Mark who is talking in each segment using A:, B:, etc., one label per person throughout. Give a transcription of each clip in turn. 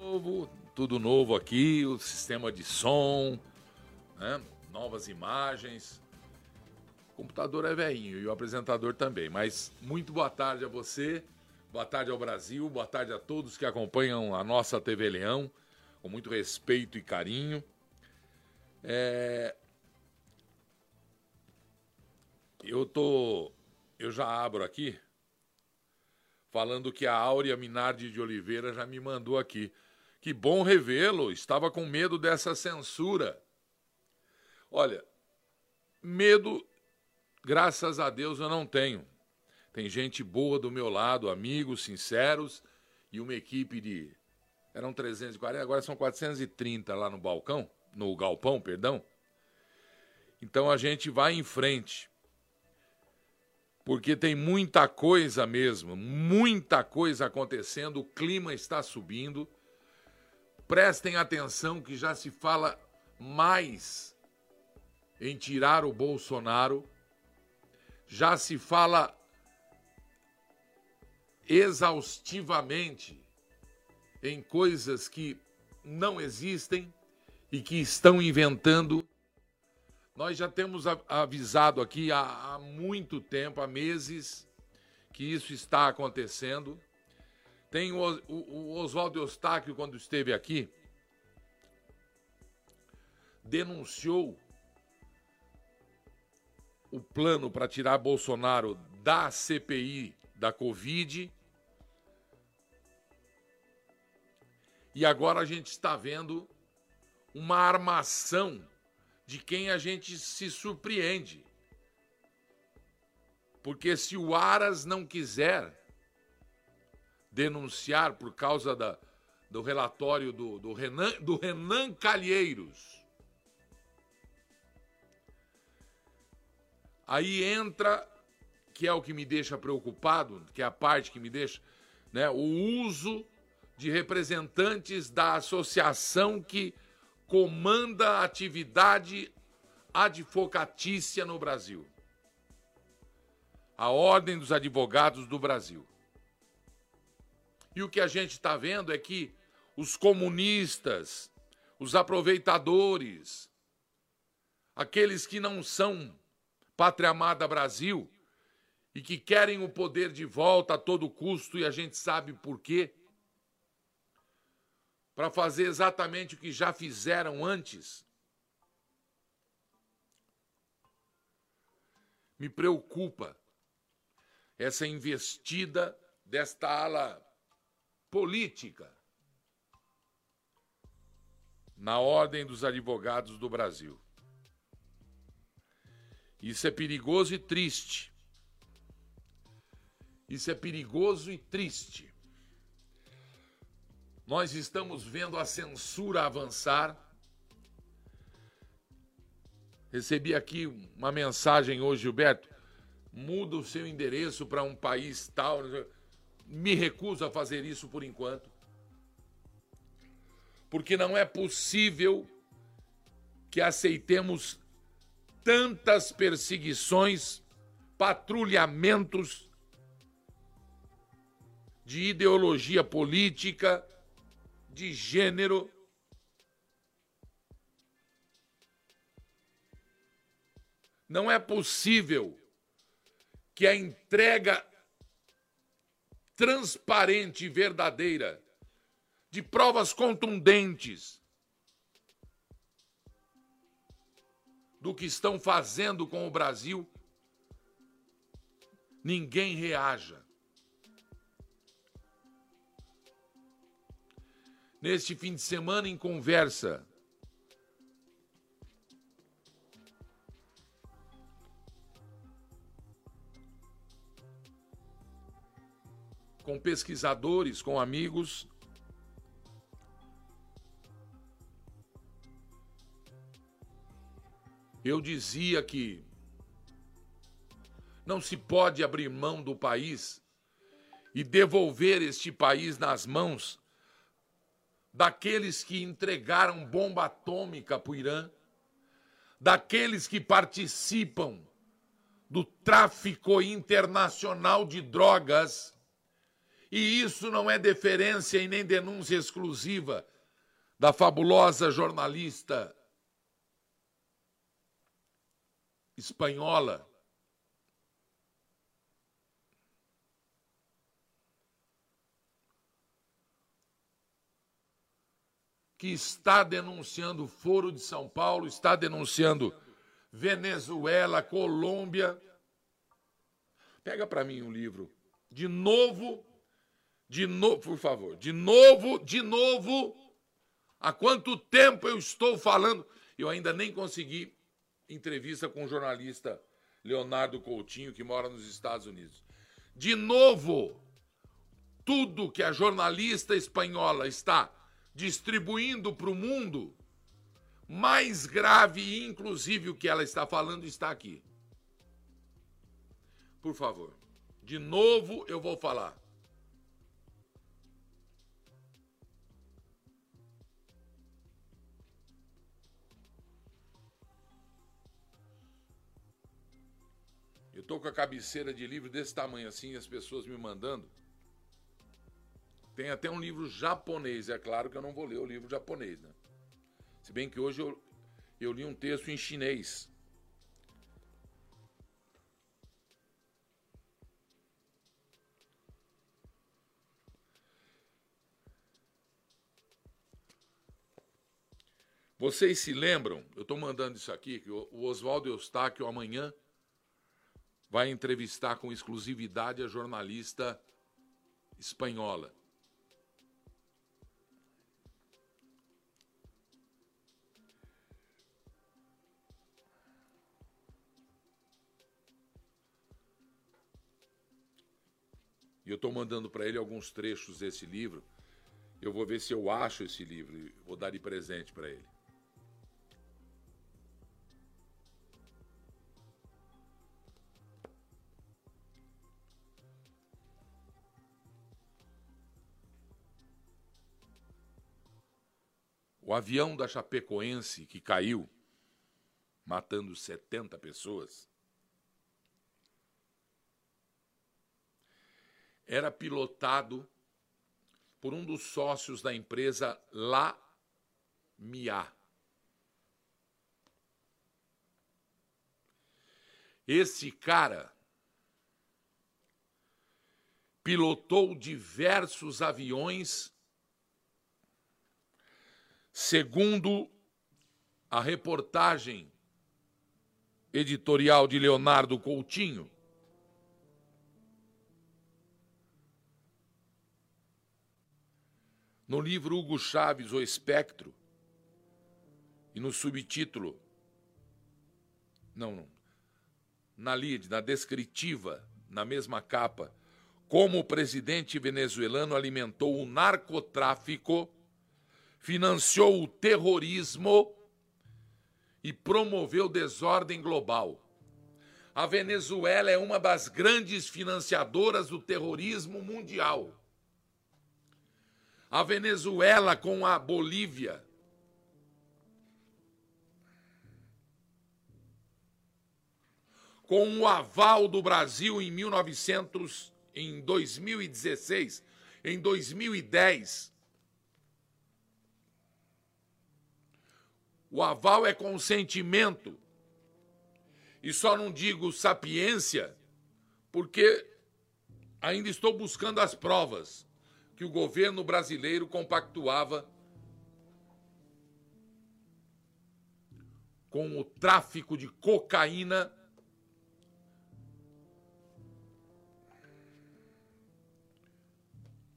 A: Novo, tudo novo aqui, o sistema de som, né? novas imagens. O computador é velhinho e o apresentador também, mas muito boa tarde a você, boa tarde ao Brasil, boa tarde a todos que acompanham a nossa TV Leão, com muito respeito e carinho. É... Eu tô. Eu já abro aqui falando que a Áurea Minardi de Oliveira já me mandou aqui. Que bom revê-lo, estava com medo dessa censura. Olha, medo, graças a Deus, eu não tenho. Tem gente boa do meu lado, amigos sinceros e uma equipe de. Eram 340, agora são 430 lá no balcão, no galpão, perdão. Então a gente vai em frente porque tem muita coisa mesmo, muita coisa acontecendo, o clima está subindo. Prestem atenção que já se fala mais em tirar o Bolsonaro, já se fala exaustivamente em coisas que não existem e que estão inventando nós já temos avisado aqui há, muito tempo, há meses, que isso está acontecendo. Tem o, o, o Oswaldo Eustáquio, quando esteve aqui, denunciou o plano para tirar Bolsonaro da CPI da Covid. E agora a gente está vendo uma armação de quem a gente se surpreende. Porque se o Aras não quiser denunciar por causa da, do relatório do, do, Renan, do Renan Calheiros, aí entra, que é o que me deixa preocupado, que é a parte que me deixa, né, o uso de representantes da associação que comanda a atividade advocatícia no Brasil. A Ordem dos Advogados do Brasil. E o que a gente está vendo é que os comunistas, os aproveitadores, aqueles que não são pátria amada Brasil e que querem o poder de volta a todo custo, e a gente sabe por quê, para fazer exatamente o que já fizeram antes. Me preocupa essa investida desta ala política na Ordem dos Advogados do Brasil. Isso é perigoso e triste. Isso é perigoso e triste. Nós estamos vendo a censura avançar. Recebi aqui uma mensagem hoje, Gilberto. Muda o seu endereço para um país tal. Me recuso a fazer isso por enquanto. Porque não é possível que aceitemos tantas perseguições, patrulhamentos de ideologia política de gênero. Não é possível que a entrega transparente e verdadeira de provas contundentes do que estão fazendo com o Brasil, ninguém reaja. neste fim de semana em conversa. Com pesquisadores, com amigos. Eu dizia que não se pode abrir mão do país e devolver este país nas mãos daqueles que entregaram bomba atômica para o Irã, daqueles que participam do tráfico internacional de drogas E isso não é deferência e nem denúncia exclusiva da fabulosa jornalista espanhola que está denunciando o Foro de São Paulo, está denunciando Venezuela, Colômbia. Pega para mim um livro. De novo, de novo, por favor, de novo, de novo. Há quanto tempo eu estou falando? Eu ainda nem consegui entrevista com o jornalista Leonardo Coutinho, que mora nos Estados Unidos. De novo, tudo que a jornalista espanhola está distribuindo para o mundo, mais grave, inclusive, o que ela está falando está aqui. Por favor, de novo eu vou falar. Tô com a cabeceira de livro desse tamanho assim, as pessoas me mandando. Tem até um livro japonês, é claro que eu não vou ler o livro japonês, né? Se bem que hoje eu, eu li um texto em chinês. Vocês se lembram? Eu estou mandando isso aqui, que o Oswaldo Eustáquio amanhã vai entrevistar com exclusividade a jornalista espanhola. E eu estou mandando para ele alguns trechos desse livro. Eu vou ver se eu acho esse livro e vou dar de presente para ele. O avião da Chapecoense que caiu, matando 70 pessoas, era pilotado por um dos sócios da empresa La Mia. Esse cara pilotou diversos aviões, segundo a reportagem editorial de Leonardo Coutinho. No livro Hugo Chaves, O Espectro, e no subtítulo, não, não, na lide, na descritiva, na mesma capa, como o presidente venezuelano alimentou o narcotráfico, financiou o terrorismo e promoveu desordem global. A Venezuela é uma das grandes financiadoras do terrorismo mundial a Venezuela com a Bolívia. Com o aval do Brasil em 1900, em 2016, em 2010. O aval é consentimento. E só não digo sapiência, porque ainda estou buscando as provas que o governo brasileiro compactuava com o tráfico de cocaína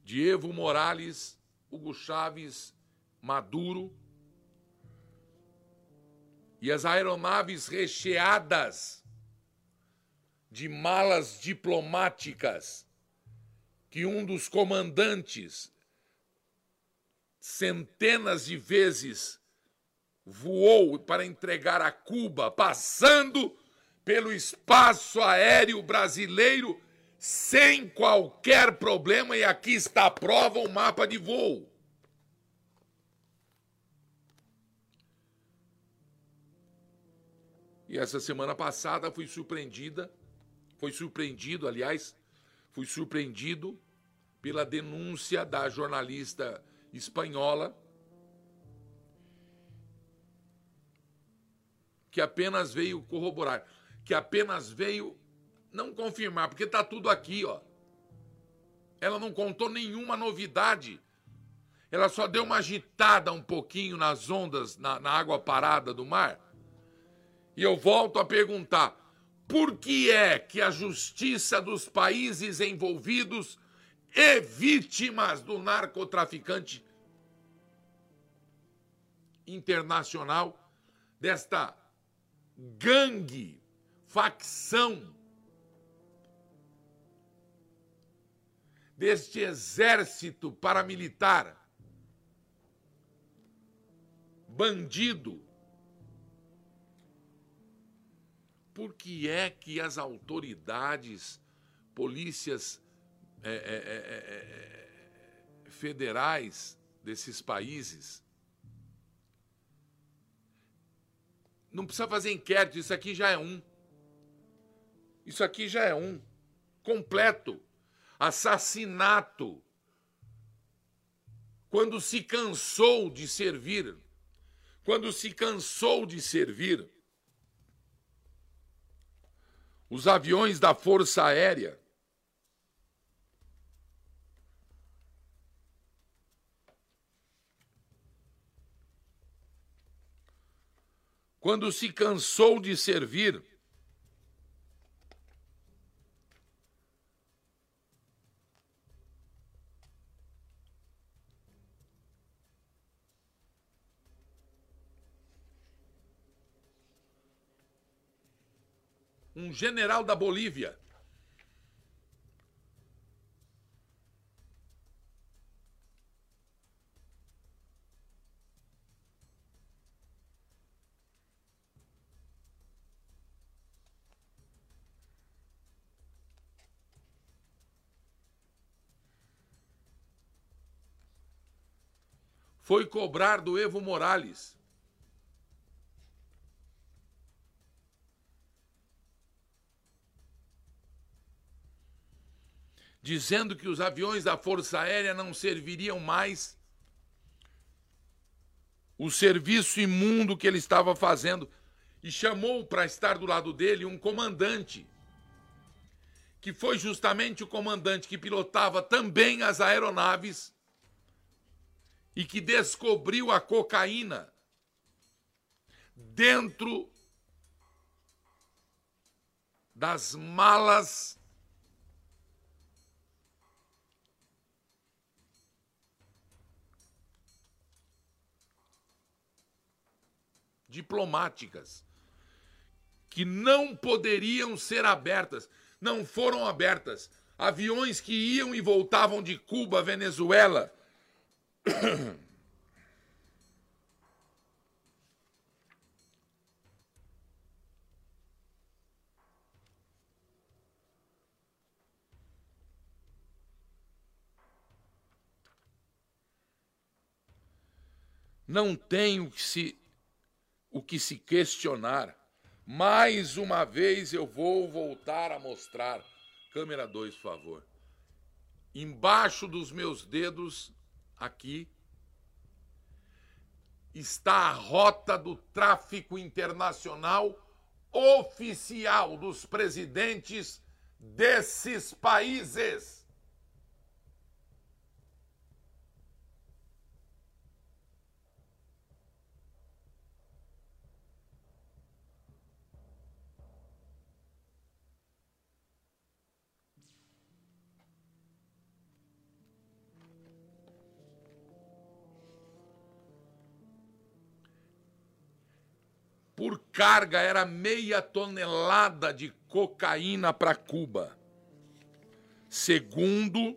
A: de Evo Morales, Hugo Chaves, Maduro e as aeronaves recheadas de malas diplomáticas que um dos comandantes centenas de vezes voou para entregar a Cuba, passando pelo espaço aéreo brasileiro sem qualquer problema, e aqui está a prova, o um mapa de voo. E essa semana passada fui surpreendida, foi surpreendido, aliás, fui surpreendido pela denúncia da jornalista espanhola que apenas veio corroborar, que apenas veio não confirmar, porque está tudo aqui, ó. Ela não contou nenhuma novidade. Ela só deu uma agitada um pouquinho nas ondas, na, na água parada do mar. E eu volto a perguntar: por que é que a justiça dos países envolvidos e vítimas do narcotraficante internacional, desta gangue, facção, deste exército paramilitar, bandido, por que é que as autoridades, polícias é, é, é, federais desses países não precisa fazer inquérito, isso aqui já é um. Isso aqui já é um. Completo. Assassinato. Quando se cansou de servir, quando se cansou de servir, os aviões da Força Aérea. Quando se cansou de servir, um general da Bolívia foi cobrar do Evo Morales. Dizendo que os aviões da Força Aérea não serviriam mais o serviço imundo que ele estava fazendo. E chamou para estar do lado dele um comandante, que foi justamente o comandante que pilotava também as aeronaves e que descobriu a cocaína dentro das malas diplomáticas que não poderiam ser abertas, não foram abertas. Aviões que iam e voltavam de Cuba, Venezuela, não tem o que se o que se questionar. Mais uma vez eu vou voltar a mostrar. Câmera 2, por favor. Embaixo dos meus dedos aqui está a rota do tráfico internacional oficial dos presidentes desses países. Carga era meia tonelada de cocaína para Cuba. Segundo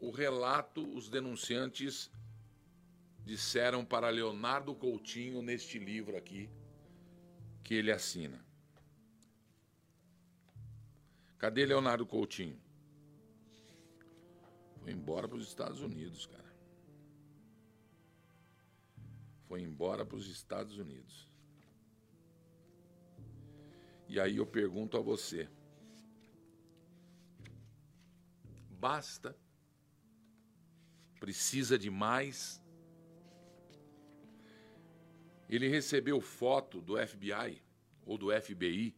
A: o relato, os denunciantes disseram para Leonardo Coutinho neste livro aqui que ele assina. Cadê Leonardo Coutinho? Foi embora para os Estados Unidos, cara. Foi embora para os Estados Unidos. E aí eu pergunto a você: basta, precisa de mais. Ele recebeu foto do FBI ou do FBI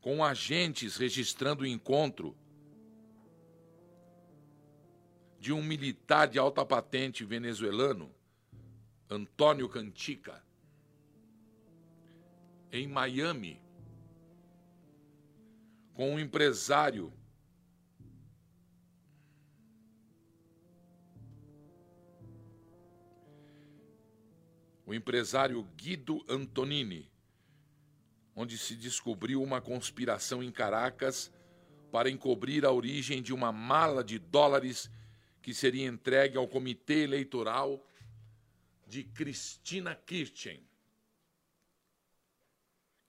A: com agentes registrando o encontro de um militar de alta patente venezuelano, Antônio Cantica, em Miami, com um empresário o empresário Guido Antonini, onde se descobriu uma conspiração em Caracas para encobrir a origem de uma mala de dólares que seria entregue ao comitê eleitoral de Cristina Kirchen.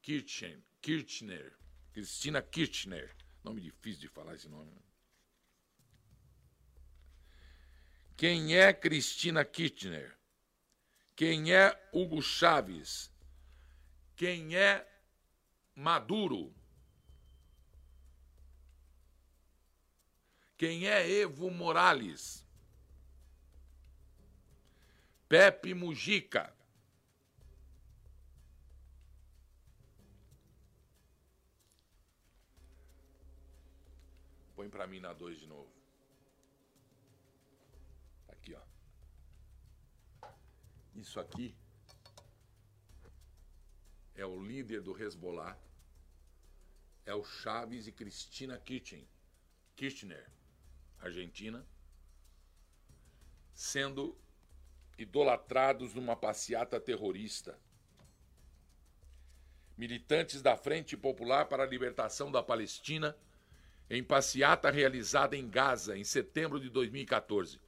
A: Kirchen, Kirchner, Cristina Kirchner, nome difícil de falar esse nome. Quem é Cristina Kirchner? Quem é Hugo Chaves? Quem é Maduro? Quem é Evo Morales? Pepe Mujica. Põe para mim na 2 de novo. Aqui, ó. Isso aqui é o líder do Hezbollah, é o Chaves e Cristina Kirchner, Kirchner, Argentina, sendo idolatrados numa passeata terrorista. Militantes da Frente Popular para a Libertação da Palestina, em passeata realizada em Gaza em setembro de 2014.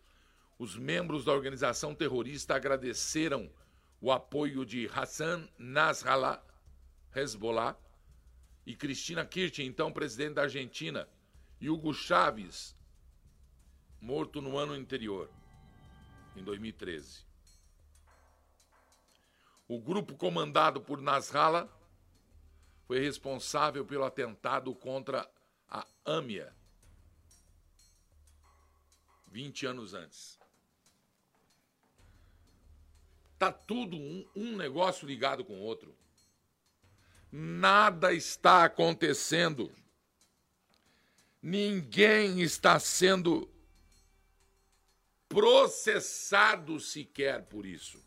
A: Os membros da organização terrorista agradeceram o apoio de Hassan Nasrallah, Hezbollah, e Cristina Kirchner, então presidente da Argentina, e Hugo Chávez, morto no ano anterior, em 2013. O grupo comandado por Nasrallah foi responsável pelo atentado contra a AMIA, 20 anos antes. Tá tudo um, um negócio ligado com o outro. Nada está acontecendo. Ninguém está sendo processado sequer por isso.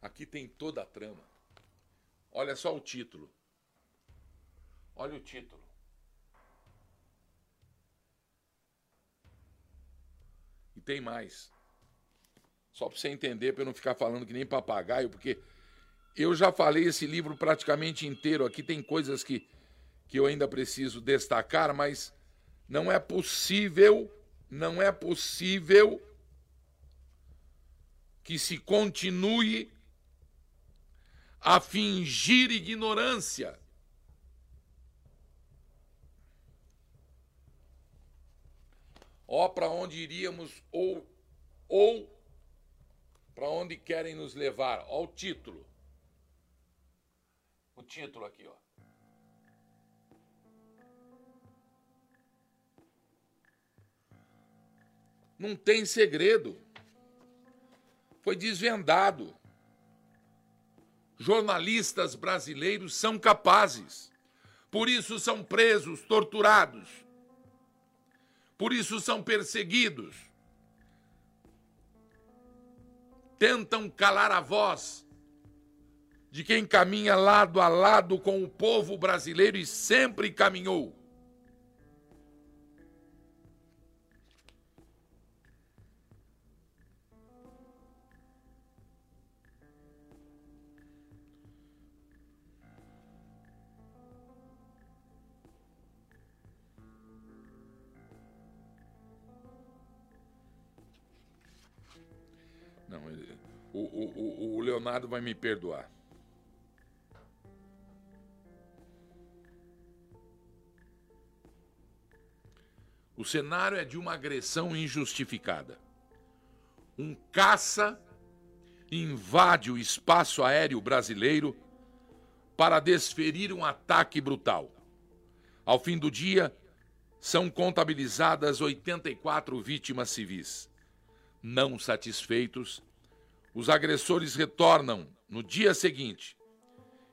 A: Aqui tem toda a trama. Olha só o título. Olha o título. E tem mais. Só para você entender, para eu não ficar falando que nem papagaio, porque eu já falei esse livro praticamente inteiro. Aqui tem coisas que, que eu ainda preciso destacar, mas não é possível, não é possível que se continue a fingir ignorância ó para onde iríamos ou ou para onde querem nos levar. Ó o título. O título aqui, ó. Não tem segredo. Foi desvendado. Jornalistas brasileiros são capazes. Por isso são presos, torturados por isso são perseguidos. Tentam calar a voz de quem caminha lado a lado com o povo brasileiro e sempre caminhou. o, o, o Leonardo vai me perdoar. O cenário é de uma agressão injustificada. Um caça invade o espaço aéreo brasileiro para desferir um ataque brutal. Ao fim do dia, são contabilizadas 84 vítimas civis. Não satisfeitos, os agressores retornam no dia seguinte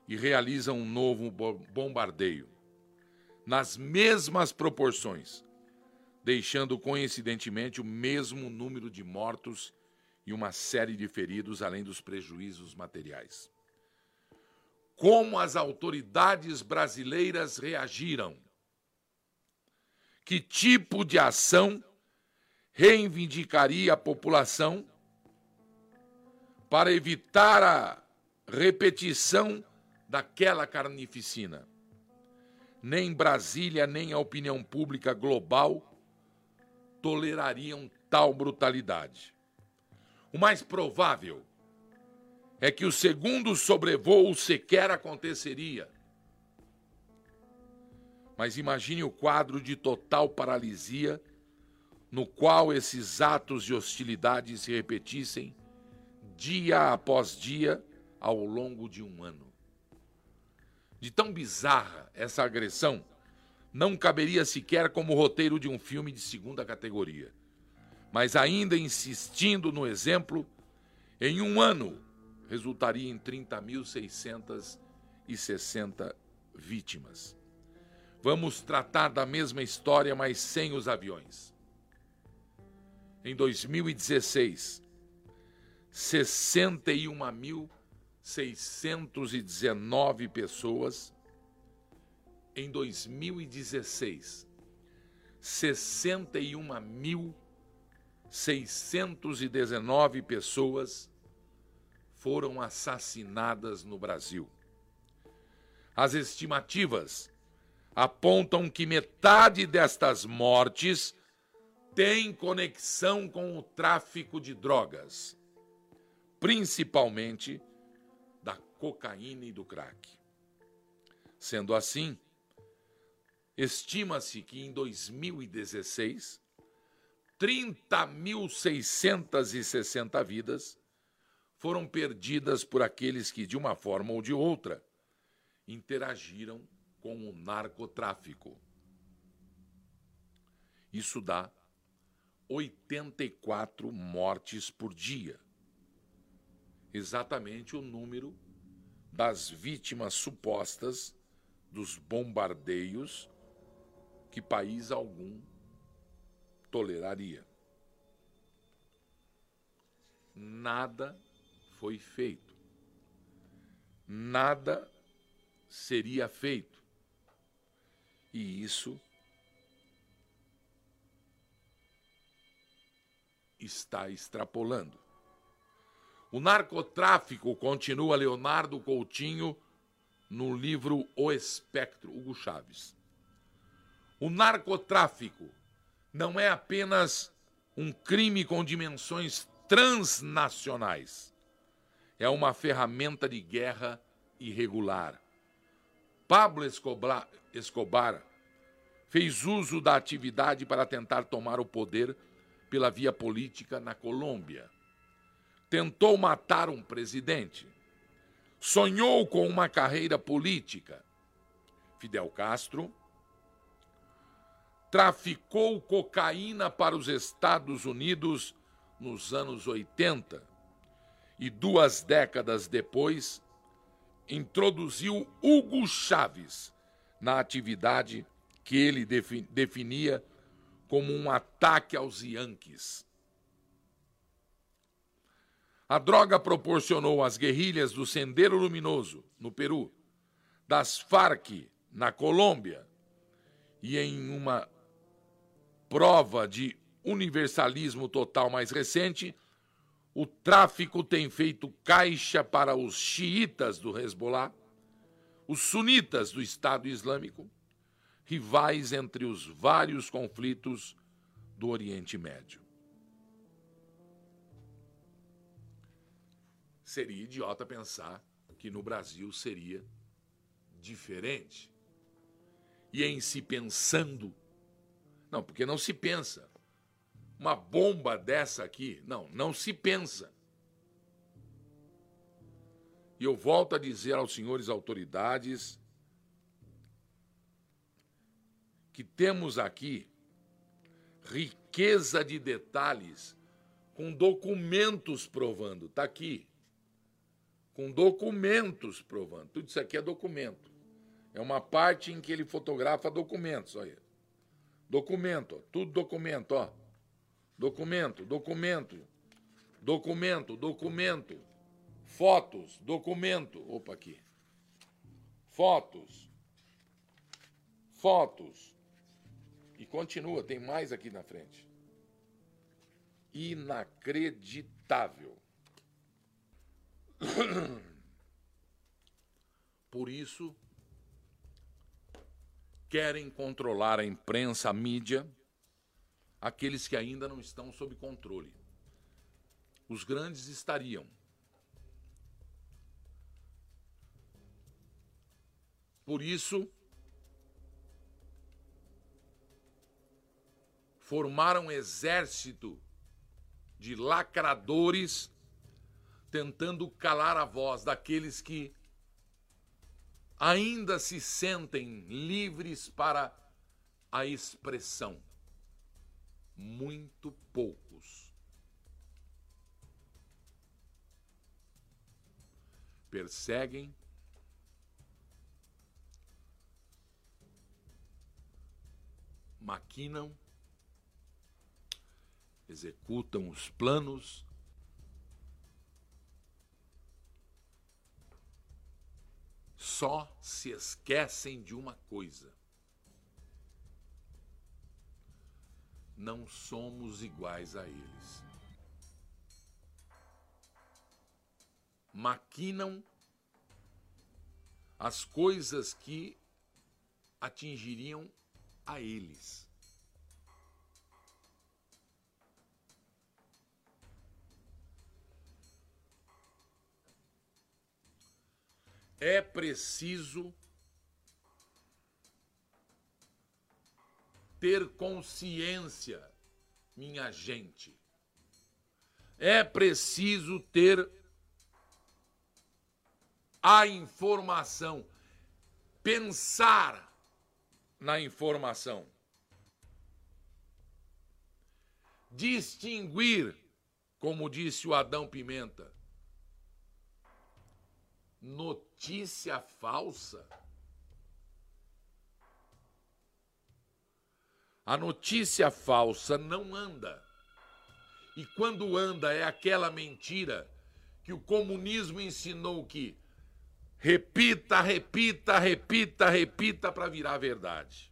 A: e realizam um novo bombardeio, nas mesmas proporções, deixando coincidentemente o mesmo número de mortos e uma série de feridos, além dos prejuízos materiais. Como as autoridades brasileiras reagiram? Que tipo de ação reivindicaria a população para evitar a repetição daquela carnificina? Nem Brasília, nem a opinião pública global tolerariam tal brutalidade. O mais provável é que o segundo sobrevoo sequer aconteceria. Mas imagine o quadro de total paralisia no qual esses atos de hostilidade se repetissem dia após dia ao longo de um ano. De tão bizarra essa agressão, não caberia sequer como roteiro de um filme de segunda categoria mas ainda insistindo no exemplo, em um ano resultaria em 30.660 vítimas. Vamos tratar da mesma história, mas sem os aviões. Em 2016, 61.619 pessoas. Em 2016, 61.000 619 pessoas foram assassinadas no Brasil. As estimativas apontam que metade destas mortes tem conexão com o tráfico de drogas, principalmente da cocaína e do crack. Sendo assim, estima-se que em 2016 30.660 vidas foram perdidas por aqueles que, de uma forma ou de outra, interagiram com o narcotráfico. Isso dá 84 mortes por dia. Exatamente o número das vítimas supostas dos bombardeios que país algum toleraria. Nada foi feito. Nada seria feito. E isso está extrapolando. O narcotráfico, continua Leonardo Coutinho no livro O Espectro, Hugo Chaves. O narcotráfico não é apenas um crime com dimensões transnacionais. É uma ferramenta de guerra irregular. Pablo Escobar, fez uso da atividade para tentar tomar o poder pela via política na Colômbia. Tentou matar um presidente. Sonhou com uma carreira política. Fidel Castro traficou cocaína para os Estados Unidos nos anos 80 e duas décadas depois introduziu Hugo Chaves na atividade que ele definia como um ataque aos Yankees. A droga proporcionou às guerrilhas do Sendero Luminoso, no Peru, das Farc, na Colômbia, e em uma prova de universalismo total mais recente, o tráfico tem feito caixa para os xiitas do Hezbollah, os sunitas do Estado Islâmico, rivais entre os vários conflitos do Oriente Médio. Seria idiota pensar que no Brasil seria diferente. E em se pensando não, porque não se pensa. Uma bomba dessa aqui, não, não se pensa. E eu volto a dizer aos senhores autoridades que temos aqui riqueza de detalhes com documentos provando. Está aqui. Com documentos provando. Tudo isso aqui é documento. É uma parte em que ele fotografa documentos. Olha. Documento, tudo documento, ó. Documento, documento, documento, documento. Fotos, documento. Opa, aqui. Fotos. Fotos. E continua, tem mais aqui na frente. Inacreditável. Por isso, querem controlar a imprensa, a mídia, aqueles que ainda não estão sob controle. Os grandes estariam. Por isso, formaram um exército de lacradores tentando calar a voz daqueles que ainda se sentem livres para a expressão. Muito poucos. Perseguem, maquinam, executam os planos só se esquecem de uma coisa. Não somos iguais a eles. Maquinam as coisas que atingiriam a eles. É preciso ter consciência, minha gente. É preciso ter a informação, pensar na informação, distinguir, como disse o Adão Pimenta, notícia falsa? A notícia falsa não anda. E quando anda é aquela mentira que o comunismo ensinou que repita, repita, repita, repita para virar verdade.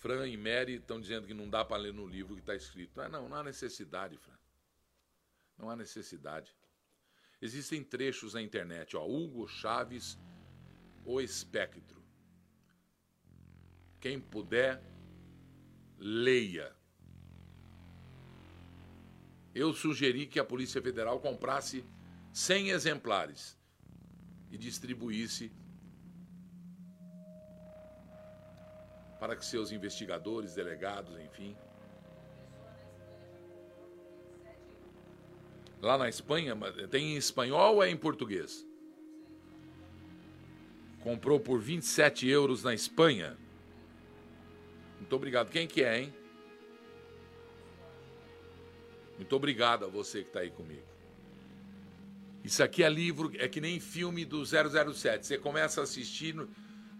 A: Fran e Mary estão dizendo que não dá para ler no livro que está escrito. Ah, não, não há necessidade, Fran. Não há necessidade. Existem trechos na internet, ó, Hugo Chaves, O Espectro. Quem puder, leia. Eu sugeri que a Polícia Federal comprasse 100 exemplares e distribuísse para que seus investigadores, delegados, enfim. Lá na Espanha, tem em espanhol ou é em português? Comprou por 27 euros na Espanha. Muito obrigado. Quem que é, hein? Muito obrigado a você que está aí comigo. Isso aqui é livro, é que nem filme do 007. Você começa a assistir,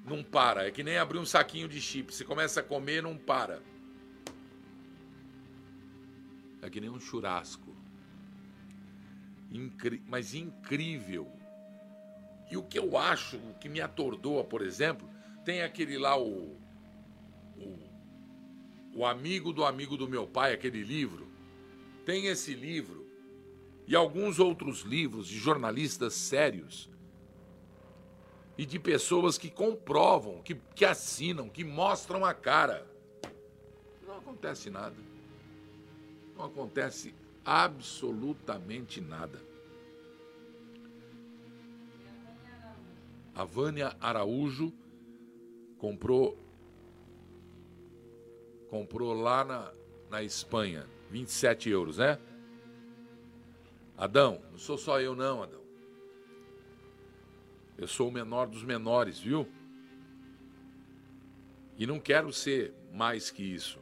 A: não para. É que nem abrir um saquinho de chip. Você começa a comer, não para. É que nem um churrasco. Incri... Mas incrível. E o que eu acho, o que me atordoa, por exemplo, tem aquele lá, o, o, o amigo do amigo do meu pai, aquele livro. Tem esse livro e alguns outros livros de jornalistas sérios e de pessoas que comprovam, que, que assinam, que mostram a cara. Não acontece nada. Não acontece absolutamente nada. A Vânia Araújo comprou comprou lá na, na Espanha, 27 euros, né? Adão, não sou só eu não, Adão. Eu sou o menor dos menores, viu? E não quero ser mais que isso.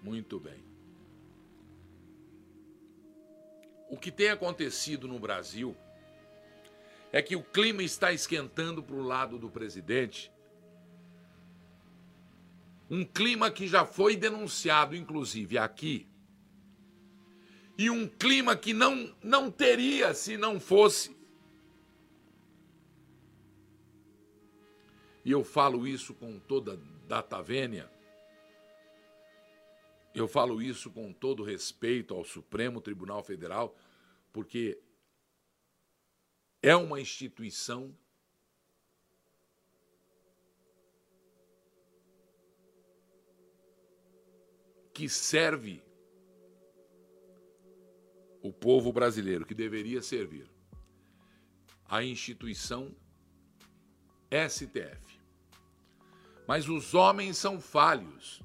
A: Muito bem. O que tem acontecido no Brasil é que o clima está esquentando para o lado do presidente. Um clima que já foi denunciado, inclusive aqui, e um clima que não, não teria se não fosse. E eu falo isso com toda data vênia. Eu falo isso com todo respeito ao Supremo Tribunal Federal, porque é uma instituição que serve o povo brasileiro, que deveria servir. A instituição STF. Mas os homens são falhos.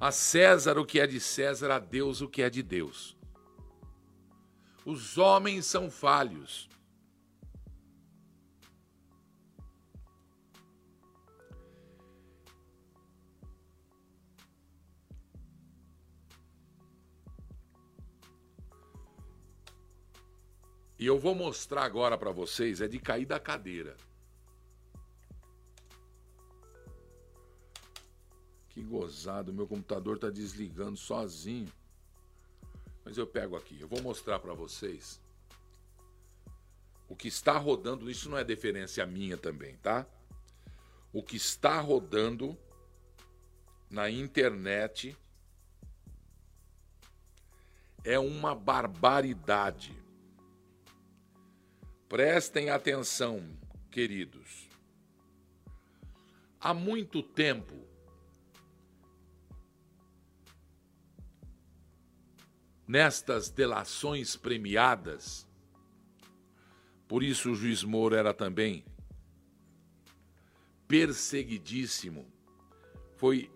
A: A César o que é de César, a Deus o que é de Deus. Os homens são falhos. E eu vou mostrar agora para vocês, é de cair da cadeira. Que gozado, meu computador está desligando sozinho. Mas eu pego aqui, eu vou mostrar para vocês o que está rodando. Isso não é deferência minha também, tá? O que está rodando na internet é uma barbaridade. Prestem atenção, queridos. Há muito tempo, nestas delações premiadas, por isso o juiz Moro era também perseguidíssimo, foi,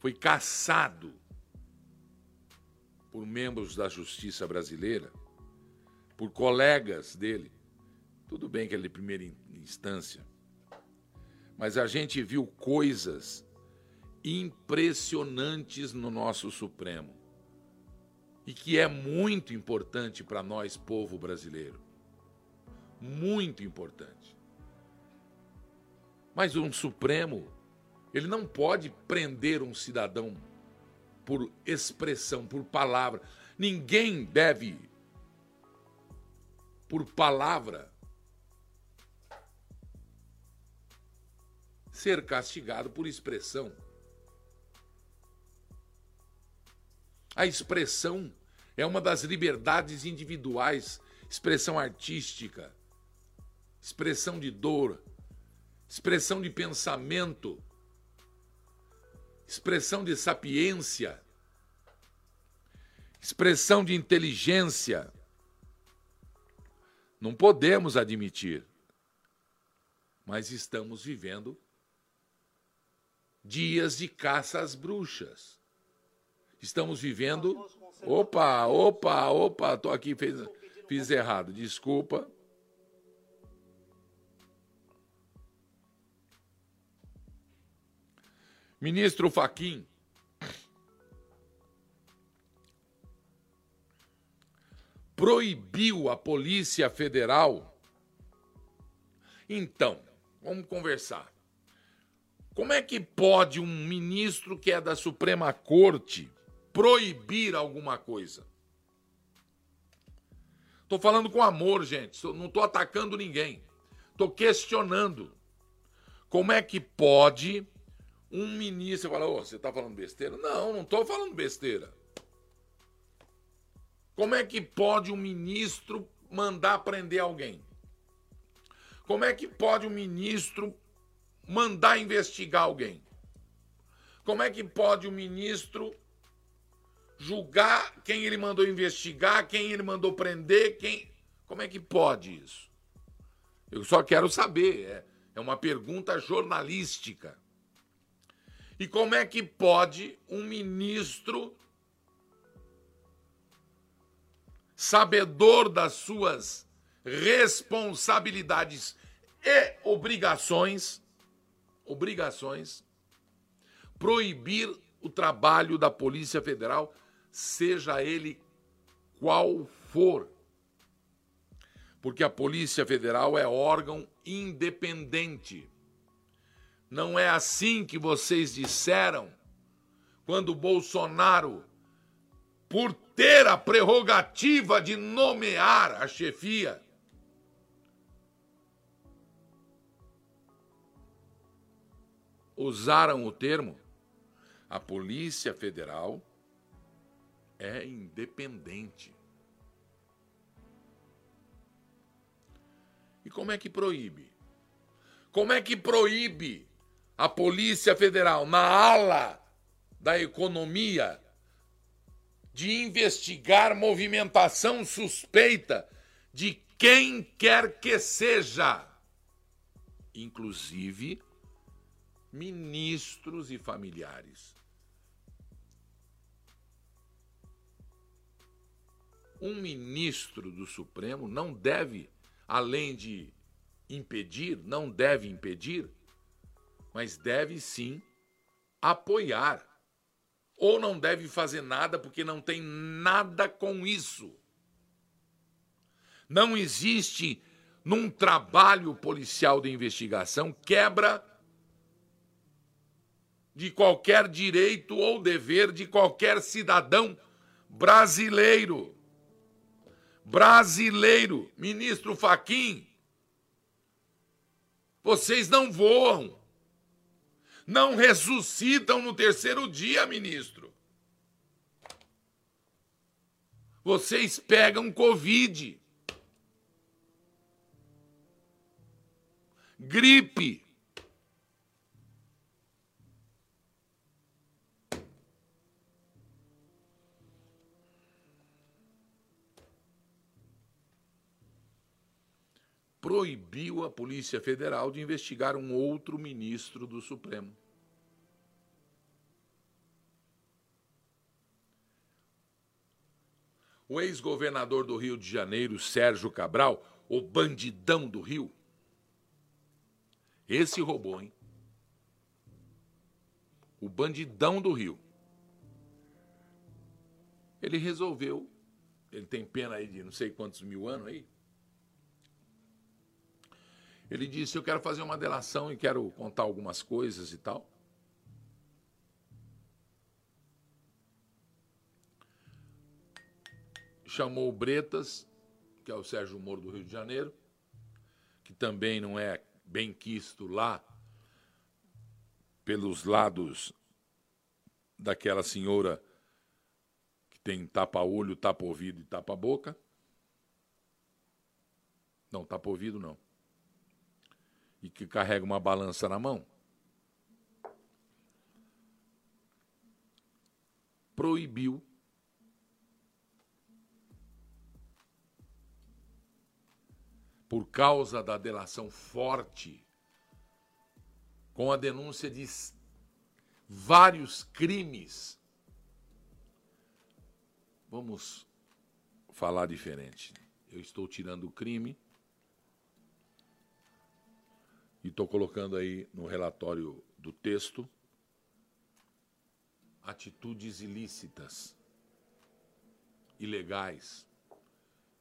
A: foi caçado por membros da justiça brasileira por colegas dele. Tudo bem que ele é de primeira instância. Mas a gente viu coisas impressionantes no nosso Supremo. E que é muito importante para nós, povo brasileiro. Muito importante. Mas um Supremo, ele não pode prender um cidadão por expressão, por palavra. Ninguém deve por palavra, ser castigado por expressão. A expressão é uma das liberdades individuais, expressão artística, expressão de dor, expressão de pensamento, expressão de sapiência, expressão de inteligência. Não podemos admitir. Mas estamos vivendo dias de caça às bruxas. Estamos vivendo. Opa, opa, opa, tô aqui, fiz, fiz errado, desculpa. Ministro Faquim proibiu a Polícia Federal. Então, vamos conversar. Como é que pode um ministro que é da Suprema Corte proibir alguma coisa? Estou falando com amor, gente. Não estou atacando ninguém. Estou questionando. Como é que pode um ministro falar, oh, você está falando besteira? Não, não estou falando besteira. Como é que pode um ministro mandar prender alguém? Como é que pode um ministro mandar investigar alguém? Como é que pode o ministro julgar quem ele mandou investigar, quem ele mandou prender, quem. Como é que pode isso? Eu só quero saber. É, é uma pergunta jornalística. E como é que pode um ministro, sabedor das suas responsabilidades e obrigações, obrigações, proibir o trabalho da Polícia Federal, seja ele qual for. Porque a Polícia Federal é órgão independente. Não é assim que vocês disseram quando Bolsonaro, por ter a prerrogativa de nomear a chefia, usaram o termo a Polícia Federal é independente. E como é que proíbe? Como é que proíbe a Polícia Federal, na ala da economia, de investigar movimentação suspeita de quem quer que seja, inclusive ministros e familiares. Um ministro do Supremo não deve, além de impedir, não deve impedir mas deve sim apoiar. Ou não deve fazer nada porque não tem nada com isso. Não existe num trabalho policial de investigação quebra de qualquer direito ou dever de qualquer cidadão brasileiro. Brasileiro, ministro Faquim, vocês não voam não ressuscitam no terceiro dia, ministro. Vocês pegam Covid. Gripe. proibiu a Polícia Federal de investigar um outro ministro do Supremo. O ex-governador do Rio de Janeiro, Sérgio Cabral, o bandidão do Rio, esse roubou, hein? O bandidão do Rio. Ele resolveu, ele tem pena aí de não sei quantos mil anos aí, ele disse: Eu quero fazer uma delação e quero contar algumas coisas e tal. Chamou o Bretas, que é o Sérgio Moro do Rio de Janeiro, que também não é bem quisto lá pelos lados daquela senhora que tem tapa-olho, tapa-ouvido e tapa-boca. Não, tapa-ouvido não e que carrega uma balança na mão, proibiu por causa da delação forte com a denúncia de vários crimes. Vamos falar diferente. Eu estou tirando o crime e estou colocando aí no relatório do texto atitudes ilícitas, ilegais,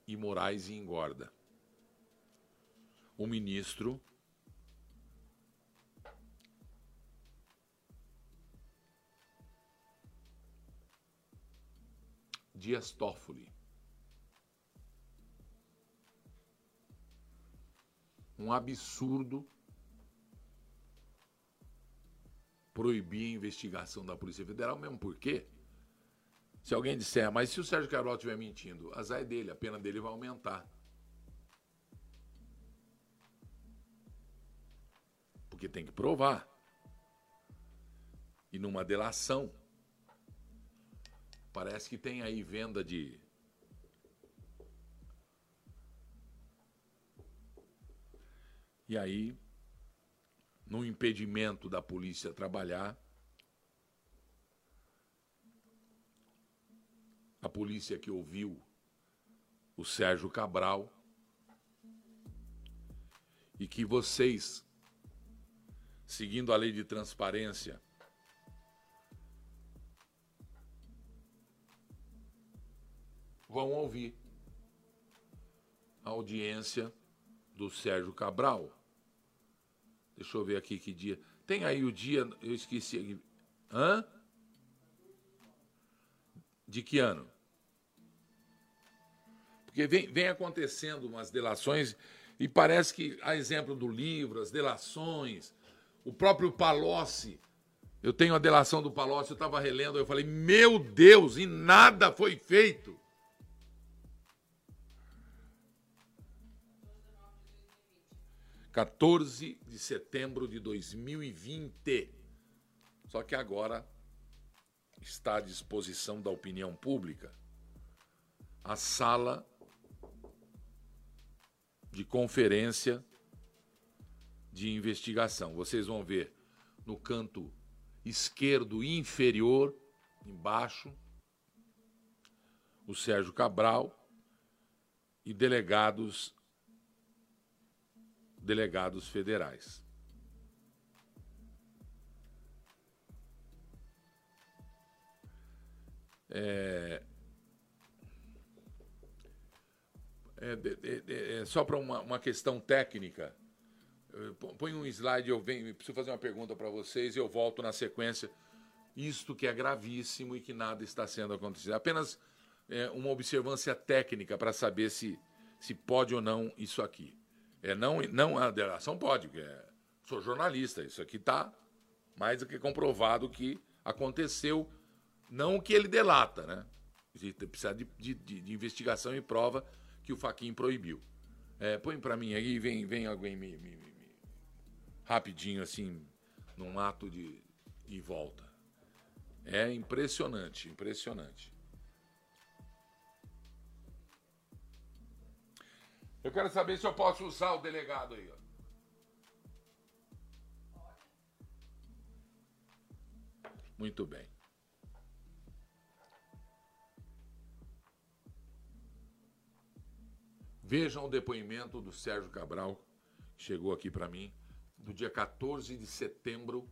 A: imorais e engorda. O ministro Dias Toffoli um absurdo proibir a investigação da Polícia Federal, mesmo porque, se alguém disser, mas se o Sérgio Cabral estiver mentindo, azar é dele, a pena dele vai aumentar. Porque tem que provar. e numa delação. Parece que tem aí venda de. E aí, no impedimento da polícia trabalhar, a polícia que ouviu o Sérgio Cabral e que vocês, seguindo a lei de transparência, vão ouvir a audiência do Sérgio Cabral. Deixa eu ver aqui que dia. Tem aí o dia, eu esqueci. Hã? De que ano? Porque vem, vem acontecendo umas delações e parece que, a exemplo do livro, as delações, o próprio Palocci. Eu tenho a delação do Palocci, eu estava relendo, eu falei, meu Deus, e nada foi feito. 14 de setembro de 2020. Só que agora está à disposição da opinião pública a sala de conferência de investigação. Vocês vão ver no canto esquerdo inferior, embaixo, o Sérgio Cabral e delegados delegados federais. É, é, é, é só para uma, uma, questão técnica. Põe um slide, eu venho, preciso fazer uma pergunta para vocês e eu volto na sequência. Isto que é gravíssimo e que nada está sendo acontecido. Apenas é, uma observância técnica para saber se, se pode ou não isso aqui. É, não, não a delação pode, é, sou jornalista, isso aqui está mais do que comprovado que aconteceu, não o que ele delata, né? Precisa de, de, de investigação e prova que o Faquin proibiu. É, põe para mim aí, vem, vem alguém me, me, rapidinho assim, num ato de volta. É impressionante, impressionante. Eu quero saber se eu posso usar o delegado aí. Ó. Muito bem. Vejam o depoimento do Sérgio Cabral, que chegou aqui para mim, do dia 14 de setembro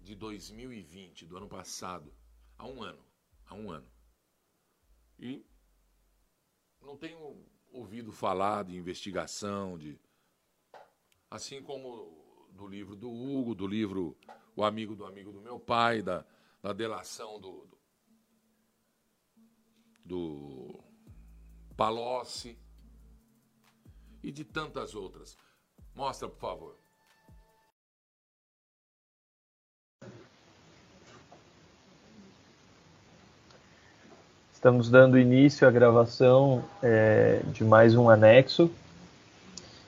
A: de 2020, do ano passado. Há um ano. Há um ano. E não tenho ouvido falar de investigação, de assim como do livro do Hugo, do livro O Amigo do Amigo do Meu Pai, da, da delação do, do, do Palocci e de tantas outras. Mostra, por favor.
B: Estamos dando início à gravação é, de mais um anexo.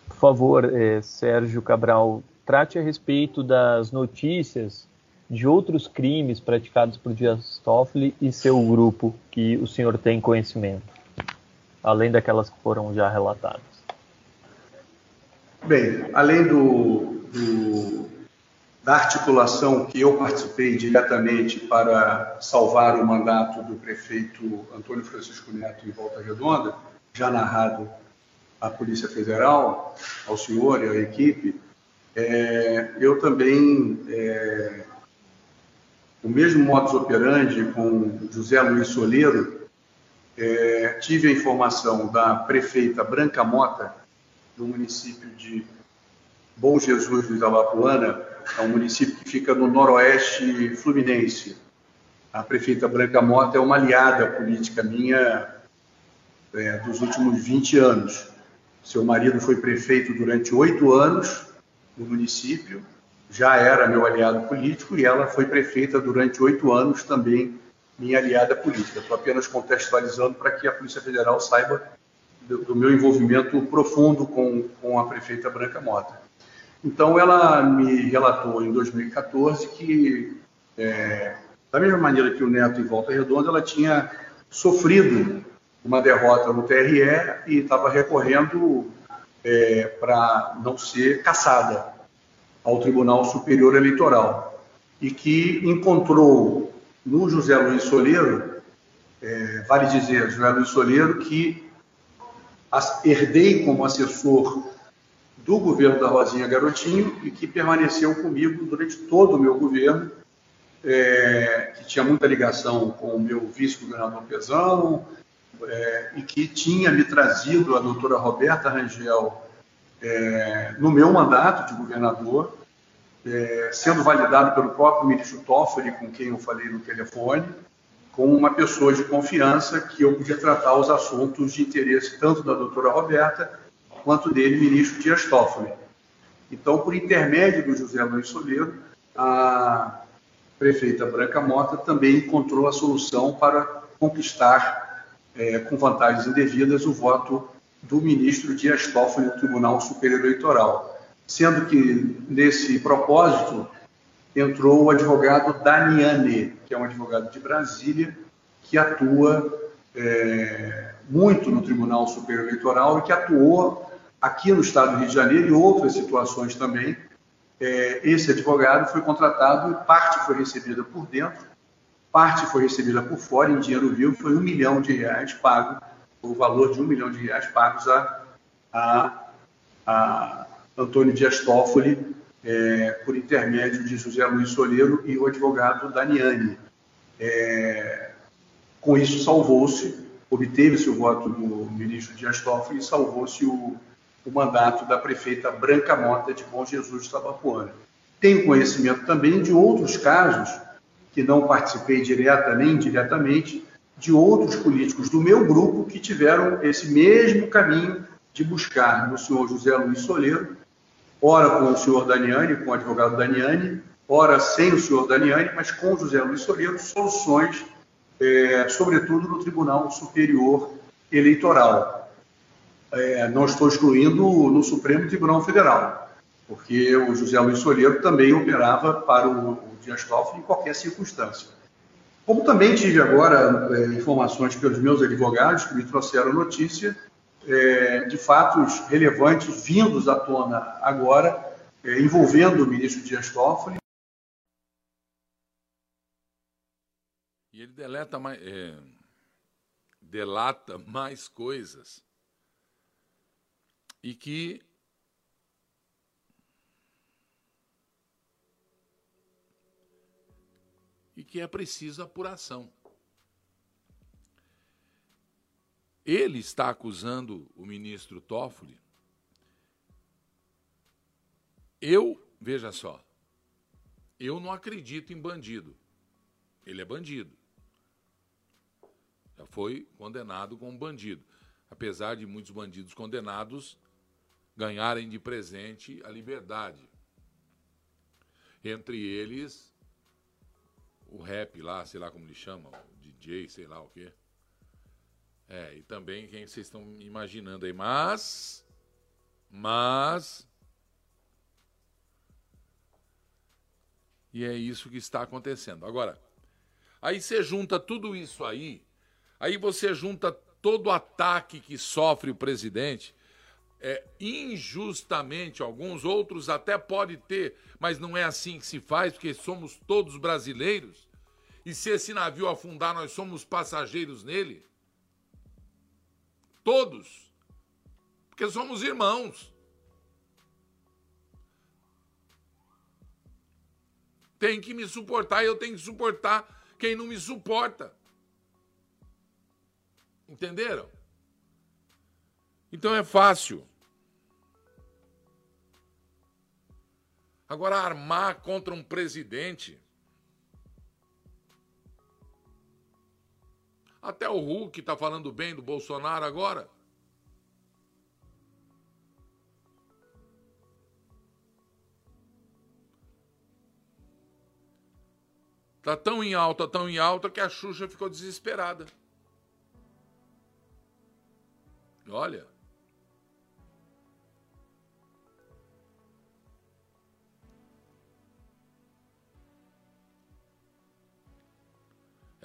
B: Por favor, é, Sérgio Cabral, trate a respeito das notícias de outros crimes praticados por Dias Toffoli e seu grupo que o senhor tem conhecimento, além daquelas que foram já relatadas.
C: Bem, além do, do da articulação que eu participei diretamente para salvar o mandato do prefeito Antônio Francisco Neto em Volta Redonda, já narrado à Polícia Federal, ao senhor e à equipe, é, eu também, é, o mesmo modus operandi com José Luiz Soleiro, é, tive a informação da prefeita Branca Mota, do município de Bom Jesus do Itabapuana, é um município que fica no noroeste fluminense. A prefeita Branca Mota é uma aliada política minha é, dos últimos 20 anos. Seu marido foi prefeito durante oito anos no município, já era meu aliado político, e ela foi prefeita durante oito anos também minha aliada política. Estou apenas contextualizando para que a Polícia Federal saiba do, meu envolvimento profundo com, com a prefeita Branca Mota. Então, ela me relatou em 2014 que, é, da mesma maneira que o Neto em Volta Redonda, ela tinha sofrido uma derrota no TRE e estava recorrendo é, para não ser caçada ao Tribunal Superior Eleitoral e que encontrou no José Luiz Soleiro, é, vale dizer, José Luiz Soleiro, que herdei como assessor do governo da Rosinha Garotinho e que permaneceu comigo durante todo o meu governo, é, que tinha muita ligação com o meu vice-governador Pezão é, e que tinha me trazido a doutora Roberta Rangel é, no meu mandato de governador, é, sendo validado pelo próprio ministro Toffoli, com quem eu falei no telefone, com uma pessoa de confiança que eu podia tratar os assuntos de interesse tanto da doutora Roberta quanto dele, ministro Dias Toffoli. Então, por intermédio do José Luiz Soleiro, a prefeita Branca Mota também encontrou a solução para conquistar, é, com vantagens indevidas, o voto do ministro Dias Toffoli no Tribunal Superior Eleitoral. Sendo que, nesse propósito, entrou o advogado Daniane, que é um advogado de Brasília, que atua é, muito no Tribunal Superior Eleitoral e que atuou aqui no estado do Rio de Janeiro e outras situações também. É, esse advogado foi contratado e parte foi recebida por dentro, parte foi recebida por fora, em dinheiro vivo, foi um milhão de reais pago, o valor de um milhão de reais pagos a, a, a Antônio Dias Toffoli, é, por intermédio de José Luiz Soleiro e o advogado Daniani. É, com isso, salvou-se, obteve-se o voto do ministro Dias Toffoli e salvou-se o, o mandato da prefeita Branca Mota de Bom Jesus de Tabapuana. Tenho conhecimento também de outros casos, que não participei direta nem indiretamente, de outros políticos do meu grupo que tiveram esse mesmo caminho de buscar no senhor José Luiz Soleiro, ora com o senhor Daniani, com o advogado Daniani, ora sem o senhor Daniani, mas com José Luiz Soleiro, soluções, é, sobretudo no Tribunal Superior Eleitoral é, não estou excluindo no Supremo Tribunal Federal, porque o José Luiz Soleiro também operava para o, o Dias Toffoli em qualquer circunstância. Como também tive agora é, informações pelos meus advogados que me trouxeram notícia é, de fatos relevantes vindos à tona agora, é, envolvendo o ministro Dias Toffoli.
A: E ele deleta mais, é, delata mais coisas e que e que é preciso apuração. Ele está acusando o ministro Toffoli. Eu, veja só, eu não acredito em bandido. Ele é bandido. Já foi condenado como bandido. Apesar de muitos bandidos condenados ganharem de presente a liberdade. Entre eles, o rap lá, sei lá como ele chama, o DJ, sei lá o quê. É, e também quem vocês estão imaginando aí. Mas. Mas. E é isso que está acontecendo. Agora, aí você junta tudo isso aí, aí você junta todo o ataque que sofre o presidente, é, injustamente, alguns outros até pode ter, mas não é assim que se faz, porque somos todos brasileiros. E se esse navio afundar, nós somos passageiros nele. Todos. Porque somos irmãos. Tem que me suportar e eu tenho que suportar quem não me suporta. Entenderam? Então é fácil. Agora, armar contra um presidente. Até o Hulk está falando bem do Bolsonaro agora. Tá tão em alta, tão em alta que a Xuxa ficou desesperada. Olha.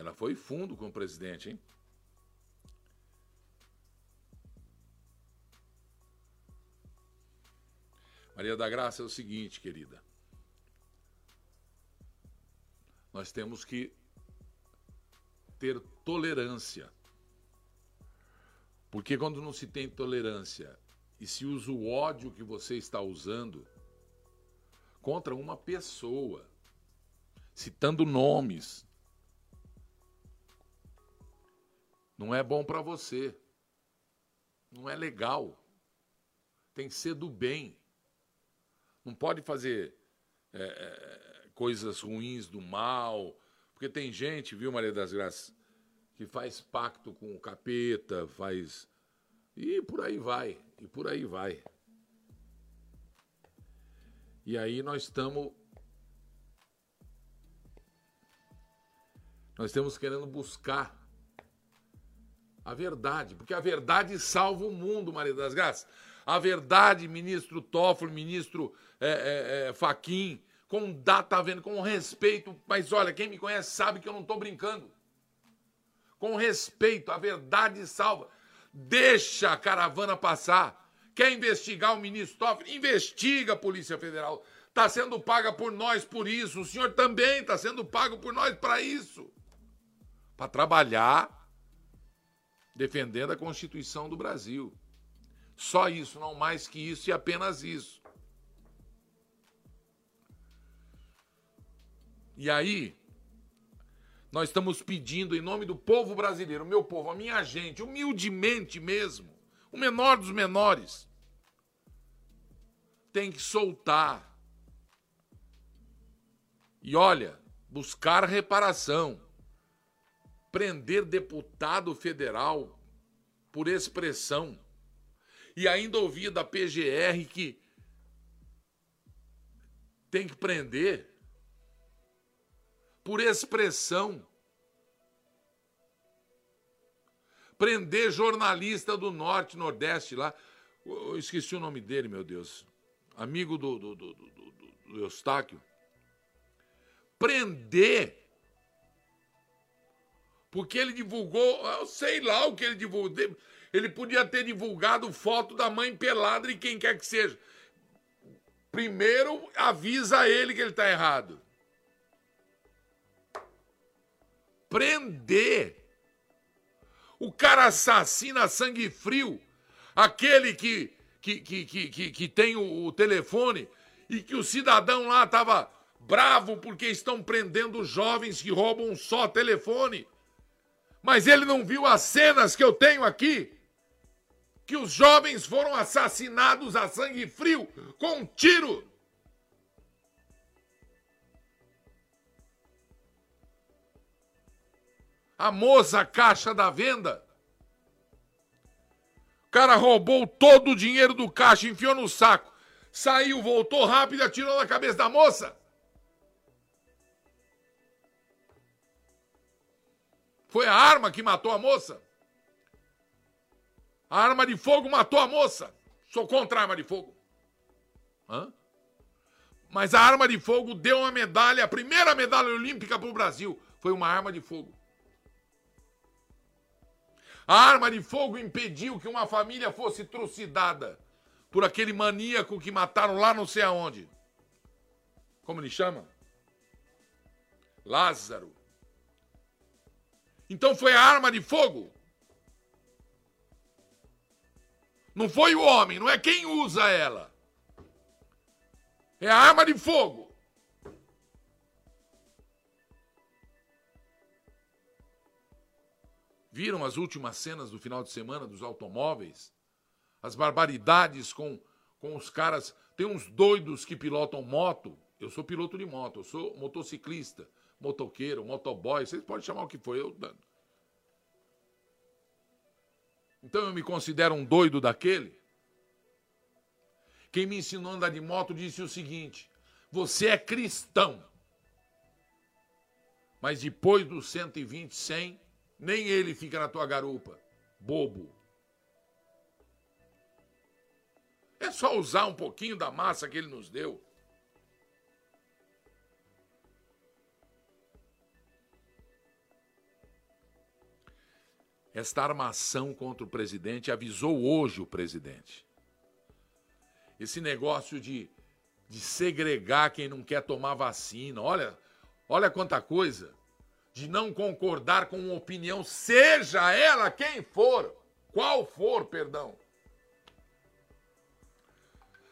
A: Ela foi fundo com o presidente, hein? Maria da Graça é o seguinte, querida. Nós temos que ter tolerância. Porque quando não se tem tolerância e se usa o ódio que você está usando contra uma pessoa, citando nomes, não é bom para você. Não é legal. Tem que ser do bem. Não pode fazer é, é, coisas ruins do mal. Porque tem gente, viu, Maria das Graças, que faz pacto com o capeta, faz. E por aí vai. E por aí vai. E aí nós estamos. Nós estamos querendo buscar a verdade, porque a verdade salva o mundo, Maria das Graças. A verdade, ministro Toffoli, ministro é, é, é, Faquim, com data vendo, com respeito. Mas olha, quem me conhece sabe que eu não estou brincando. Com respeito, a verdade salva. Deixa a caravana passar. Quer investigar o ministro Toffoli? Investiga a Polícia Federal. Está sendo paga por nós por isso. O senhor também está sendo pago por nós para isso. Para trabalhar defendendo a Constituição do Brasil. Só isso, não mais que isso e apenas isso. E aí, nós estamos pedindo em nome do povo brasileiro, meu povo, a minha gente, humildemente mesmo, o menor dos menores, tem que soltar. E olha, buscar reparação. Prender deputado federal por expressão. E ainda ouvir da PGR que tem que prender por expressão. Prender jornalista do Norte, Nordeste lá. Eu esqueci o nome dele, meu Deus. Amigo do, do, do, do, do Eustáquio. Prender. Porque ele divulgou, eu sei lá o que ele divulgou. Ele podia ter divulgado foto da mãe pelada de quem quer que seja. Primeiro avisa ele que ele está errado. prender. O cara assassina sangue frio, aquele que, que, que, que, que, que tem o, o telefone e que o cidadão lá estava bravo porque estão prendendo jovens que roubam só telefone. Mas ele não viu as cenas que eu tenho aqui. Que os jovens foram assassinados a sangue frio com um tiro. a moça caixa da venda. O cara roubou todo o dinheiro do caixa, enfiou no saco, saiu, voltou rápido atirou na cabeça da moça. Foi a arma que matou a moça. A arma de fogo matou a moça. Sou contra a arma de fogo. Hã? Mas a arma de fogo deu uma medalha, a primeira medalha olímpica para o Brasil. Foi uma arma de fogo. A arma de fogo impediu que uma família fosse trucidada por aquele maníaco que mataram lá não sei aonde. Como ele chama? Lázaro. Então foi a arma de fogo. Não foi o homem, não é quem usa ela. É a arma de fogo. Viram as últimas cenas do final de semana dos automóveis? As barbaridades com, com os caras. Tem uns doidos que pilotam moto. Eu sou piloto de moto, eu sou motociclista, motoqueiro, motoboy, vocês podem chamar o que for. Eu... Então eu me considero um doido daquele? Quem me ensinou a andar de moto disse o seguinte: você é cristão. Mas depois dos 120, 100, nem ele fica na tua garupa. Bobo. É só usar um pouquinho da massa que ele nos deu. Esta armação contra o presidente, avisou hoje o presidente. Esse negócio de, de segregar quem não quer tomar vacina, olha, olha quanta coisa. De não concordar com uma opinião, seja ela quem for, qual for, perdão.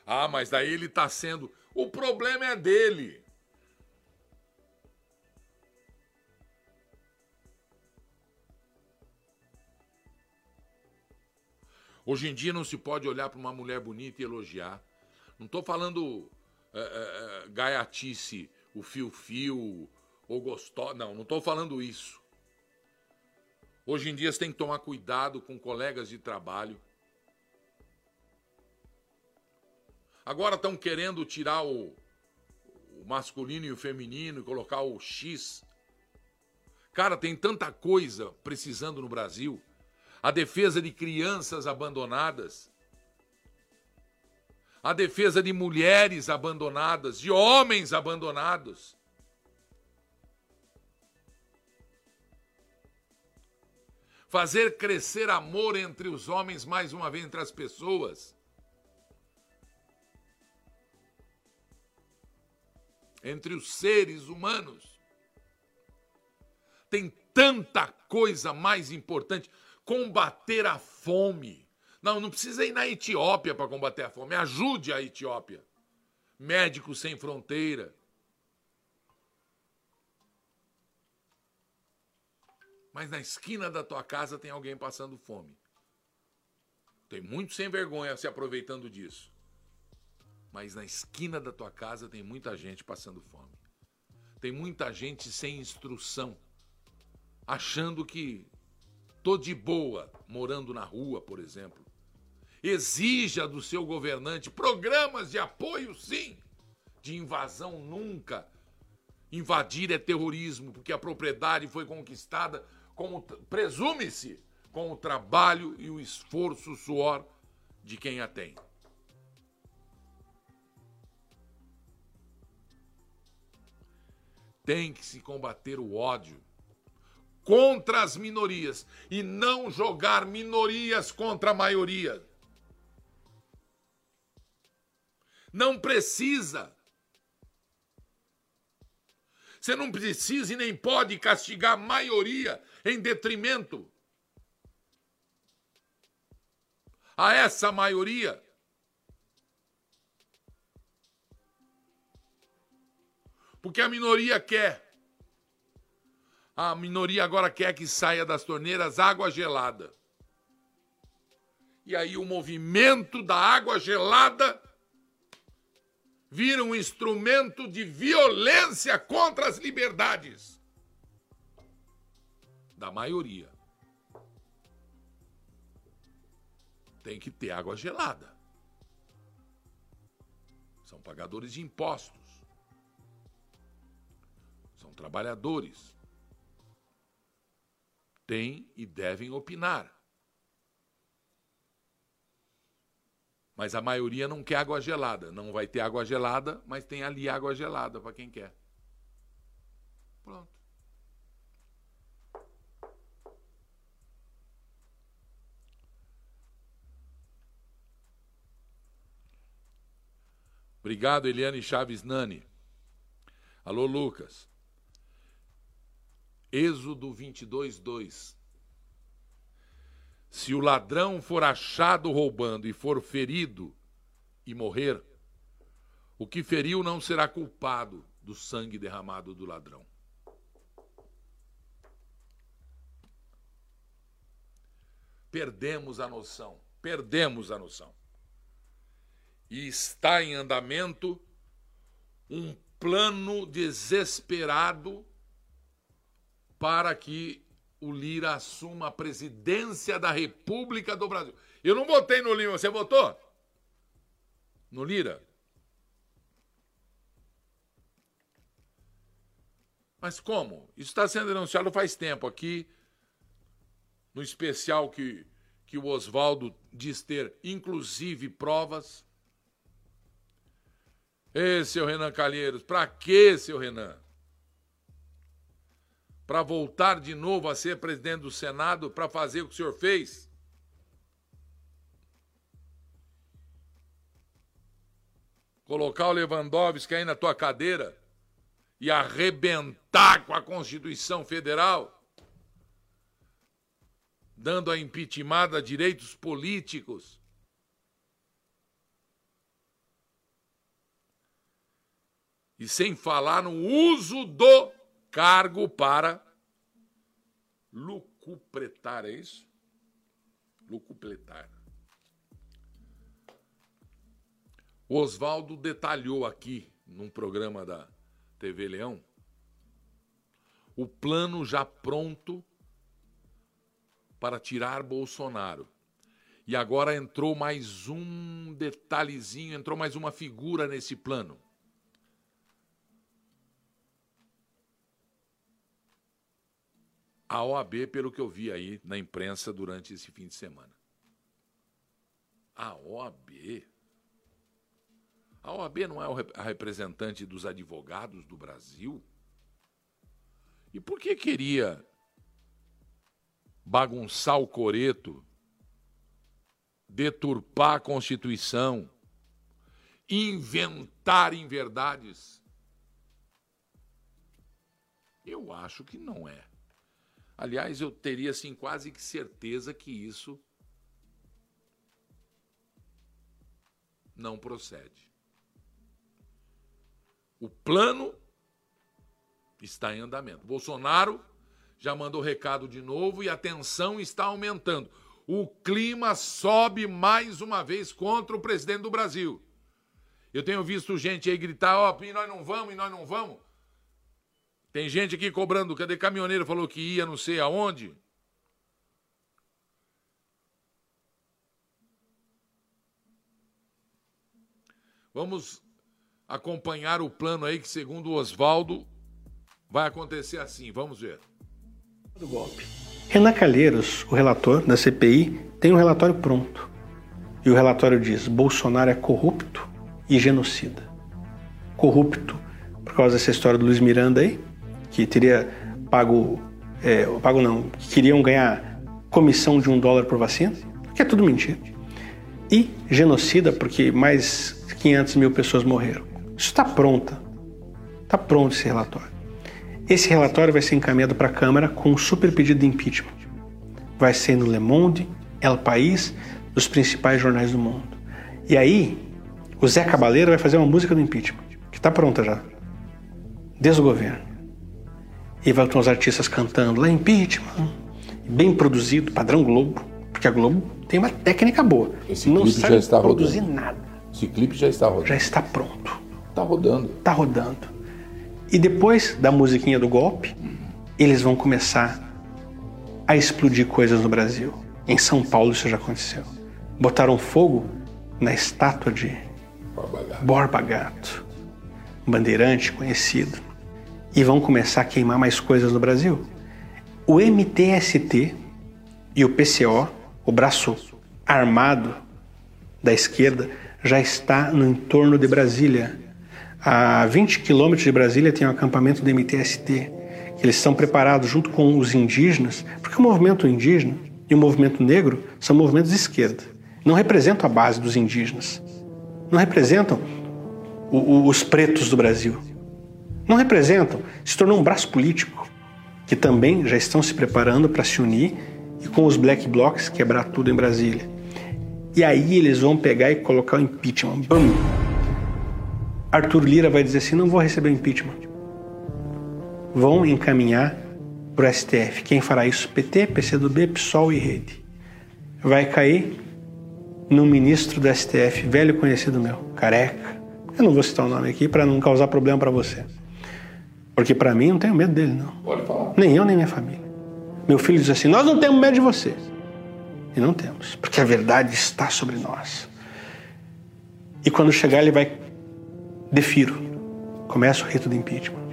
A: Ah, mas daí ele está sendo. O problema é dele. Hoje em dia não se pode olhar para uma mulher bonita e elogiar. Não estou falando é, é, gaiatice, o fio-fio, ou gostosa. Não, não estou falando isso. Hoje em dia você tem que tomar cuidado com colegas de trabalho. Agora estão querendo tirar o, o masculino e o feminino e colocar o X. Cara, tem tanta coisa precisando no Brasil a defesa de crianças abandonadas, a defesa de mulheres abandonadas, de homens abandonados. Fazer crescer amor entre os homens, mais uma vez entre as pessoas. Entre os seres humanos. Tem tanta coisa mais importante combater a fome. Não, não precisa ir na Etiópia para combater a fome. Ajude a Etiópia. Médicos Sem Fronteira. Mas na esquina da tua casa tem alguém passando fome. Tem muito sem vergonha se aproveitando disso. Mas na esquina da tua casa tem muita gente passando fome. Tem muita gente sem instrução, achando que Tô de boa morando na rua, por exemplo. Exija do seu governante programas de apoio, sim. De invasão, nunca. Invadir é terrorismo, porque a propriedade foi conquistada, como presume-se, com o trabalho e o esforço, o suor de quem a tem. Tem que se combater o ódio contra as minorias e não jogar minorias contra a maioria. Não precisa. Você não precisa e nem pode castigar a maioria em detrimento a essa maioria. Porque a minoria quer a minoria agora quer que saia das torneiras água gelada. E aí o movimento da água gelada vira um instrumento de violência contra as liberdades da maioria. Tem que ter água gelada. São pagadores de impostos. São trabalhadores têm e devem opinar. Mas a maioria não quer água gelada. Não vai ter água gelada, mas tem ali água gelada para quem quer. Pronto. Obrigado, Eliane Chaves Nani. Alô, Lucas. Êxodo 22, 2. Se o ladrão for achado roubando e for ferido e morrer, o que feriu não será culpado do sangue derramado do ladrão. Perdemos a noção, perdemos a noção. E está em andamento um plano desesperado para que o Lira assuma a presidência da República do Brasil. Eu não votei no Lira, você votou? No Lira? Mas como? Isso está sendo denunciado faz tempo aqui, no especial que, que o Oswaldo diz ter, inclusive, provas. Ê, seu Renan Calheiros, para que, seu Renan? Para voltar de novo a ser presidente do Senado para fazer o que o senhor fez? Colocar o Lewandowski aí na tua cadeira e arrebentar com a Constituição Federal? Dando a impeachment a direitos políticos? E sem falar no uso do cargo para lucupletar, é isso? Lucupletar. O Oswaldo detalhou aqui, num programa da TV Leão, o plano já pronto para tirar Bolsonaro. E agora entrou mais um detalhezinho, entrou mais uma figura nesse plano. A OAB, pelo que eu vi aí na imprensa durante esse fim de semana. A OAB? A OAB não é a representante dos advogados do Brasil? E por que queria bagunçar o coreto, deturpar a Constituição, inventar inverdades? Eu acho que não é. Aliás, eu teria assim quase que certeza que isso não procede. O plano está em andamento. Bolsonaro já mandou recado de novo e a tensão está aumentando. O clima sobe mais uma vez contra o presidente do Brasil. Eu tenho visto gente aí gritar: ó, oh, nós não vamos, e nós não vamos. Tem gente aqui cobrando, cadê caminhoneiro falou que ia não sei aonde? Vamos acompanhar o plano aí que, segundo o Oswaldo, vai acontecer assim. Vamos ver.
D: Do golpe. Renan Calheiros, o relator da CPI, tem um relatório pronto. E o relatório diz: Bolsonaro é corrupto e genocida. Corrupto por causa dessa história do Luiz Miranda aí, que teria pago, é, pago não, que queriam ganhar comissão de um dólar por vacina, que é tudo mentira. E genocida, porque mais 500 mil pessoas morreram. Isso está pronta. Está pronto esse relatório. Esse relatório vai ser encaminhado para a Câmara com um super pedido de impeachment. Vai ser no Le Monde, El País, dos principais jornais do mundo. E aí, o Zé Cabaleiro vai fazer uma música do impeachment, que está pronta já, desde o governo. E vai ter uns artistas cantando lá impeachment, bem produzido, padrão Globo, porque a Globo tem uma técnica boa.
A: Esse não clipe sabe já está
D: produzir
A: rodando.
D: nada.
A: Esse clipe já está rodando.
D: Já está pronto.
A: Está rodando.
D: Está rodando. E depois da musiquinha do golpe, eles vão começar a explodir coisas no Brasil. Em São Paulo isso já aconteceu. Botaram fogo na estátua de
A: Borba Gato.
D: Borba Gato, um bandeirante conhecido e vão começar a queimar mais coisas no Brasil. O MTST e o PCO, o braço armado da esquerda, já está no entorno de Brasília. A 20 quilômetros de Brasília tem um acampamento do MTST. Eles estão preparados junto com os indígenas, porque o movimento indígena e o movimento negro são movimentos de esquerda. Não representam a base dos indígenas. Não representam o, o, os pretos do Brasil não representam, se tornou um braço político que também já estão se preparando para se unir e com os black blocs quebrar tudo em Brasília. E aí eles vão pegar e colocar o impeachment. Bum! Arthur Lira vai dizer assim: não vou receber impeachment. Vão encaminhar para o STF. Quem fará isso? PT, PCdoB, PSOL e Rede. Vai cair no ministro do STF, velho conhecido meu, careca. Eu não vou citar o nome aqui para não causar problema para você. Porque para mim não tenho medo dele, não.
A: Pode falar.
D: Nem eu, nem minha família. Meu filho diz assim: Nós não temos medo de você. E não temos, porque a verdade está sobre nós. E quando chegar, ele vai. Defiro. Começa o rito de impeachment.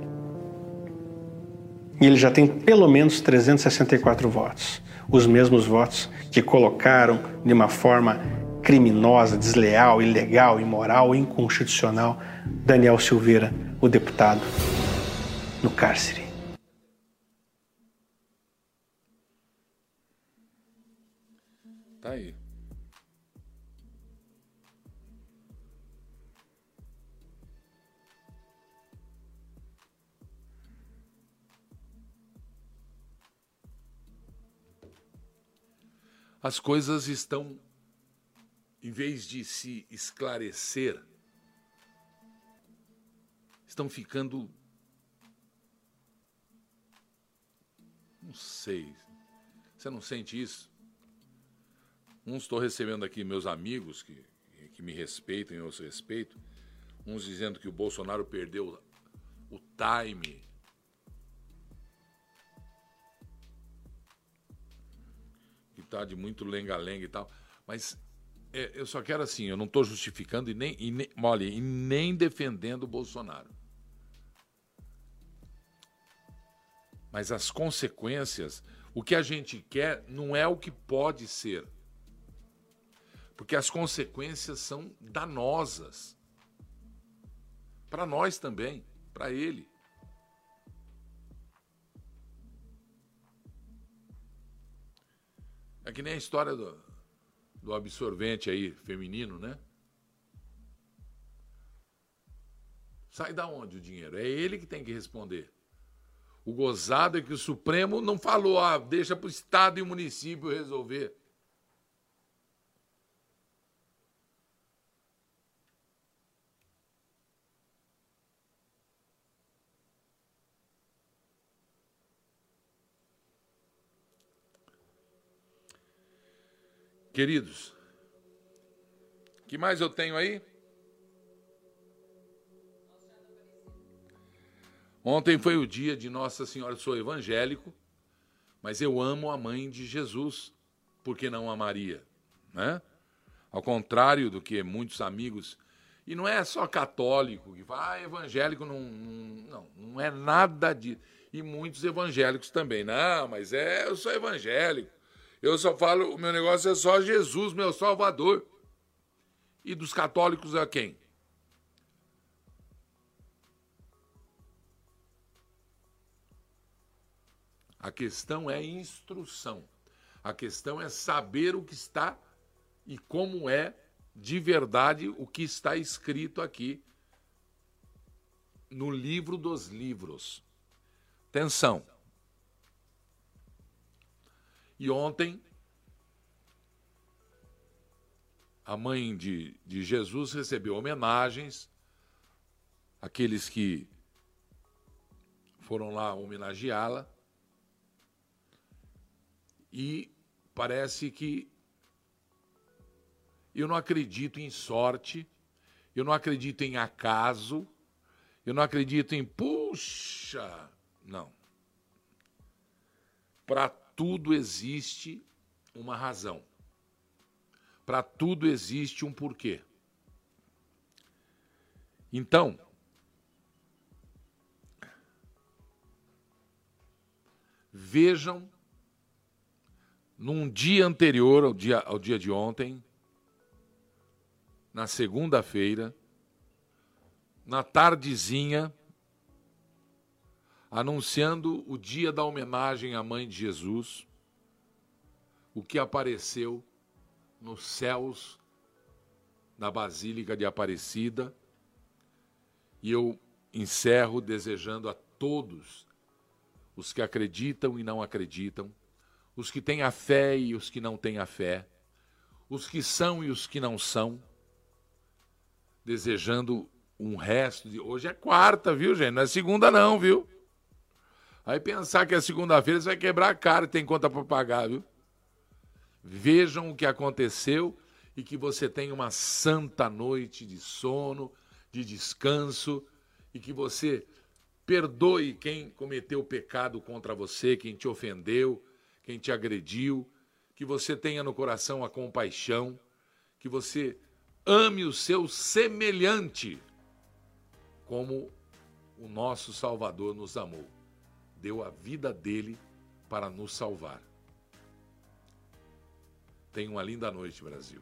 D: E ele já tem pelo menos 364 votos. Os mesmos votos que colocaram de uma forma criminosa, desleal, ilegal, imoral, inconstitucional Daniel Silveira, o deputado no cárcere.
A: Tá aí. As coisas estão, em vez de se esclarecer, estão ficando Sei. Você não sente isso? Uns estou recebendo aqui meus amigos que, que me respeitam e eu respeito. Uns dizendo que o Bolsonaro perdeu o time. Que tá de muito lenga-lenga e tal. Mas é, eu só quero assim, eu não estou justificando e nem, e nem, e nem defendendo o Bolsonaro. Mas as consequências, o que a gente quer não é o que pode ser. Porque as consequências são danosas. Para nós também, para ele. É que nem a história do, do absorvente aí, feminino, né? Sai da onde o dinheiro? É ele que tem que responder. O gozado é que o Supremo não falou, ah, deixa para o Estado e o município resolver. Queridos, que mais eu tenho aí? Ontem foi o dia de Nossa Senhora. Sou evangélico, mas eu amo a mãe de Jesus. Por que não a Maria? Né? Ao contrário do que muitos amigos. E não é só católico que fala, ah, evangélico não, não, não, não é nada disso. E muitos evangélicos também. Não, mas é, eu sou evangélico. Eu só falo, o meu negócio é só Jesus, meu Salvador. E dos católicos é quem? A questão é instrução. A questão é saber o que está e como é de verdade o que está escrito aqui no livro dos livros. Atenção. E ontem, a mãe de, de Jesus recebeu homenagens, aqueles que foram lá homenageá-la, e parece que eu não acredito em sorte, eu não acredito em acaso, eu não acredito em puxa, não. Para tudo existe uma razão. Para tudo existe um porquê. Então, vejam num dia anterior ao dia, ao dia de ontem, na segunda-feira, na tardezinha, anunciando o dia da homenagem à Mãe de Jesus, o que apareceu nos céus da Basílica de Aparecida. E eu encerro desejando a todos os que acreditam e não acreditam, os que têm a fé e os que não têm a fé, os que são e os que não são, desejando um resto de. Hoje é quarta, viu, gente? Não é segunda, não, viu? Aí pensar que é segunda-feira você vai quebrar a cara e tem conta para pagar, viu? Vejam o que aconteceu e que você tenha uma santa noite de sono, de descanso e que você perdoe quem cometeu pecado contra você, quem te ofendeu, quem te agrediu, que você tenha no coração a compaixão, que você ame o seu semelhante como o nosso Salvador nos amou deu a vida dele para nos salvar. Tenha uma linda noite, Brasil.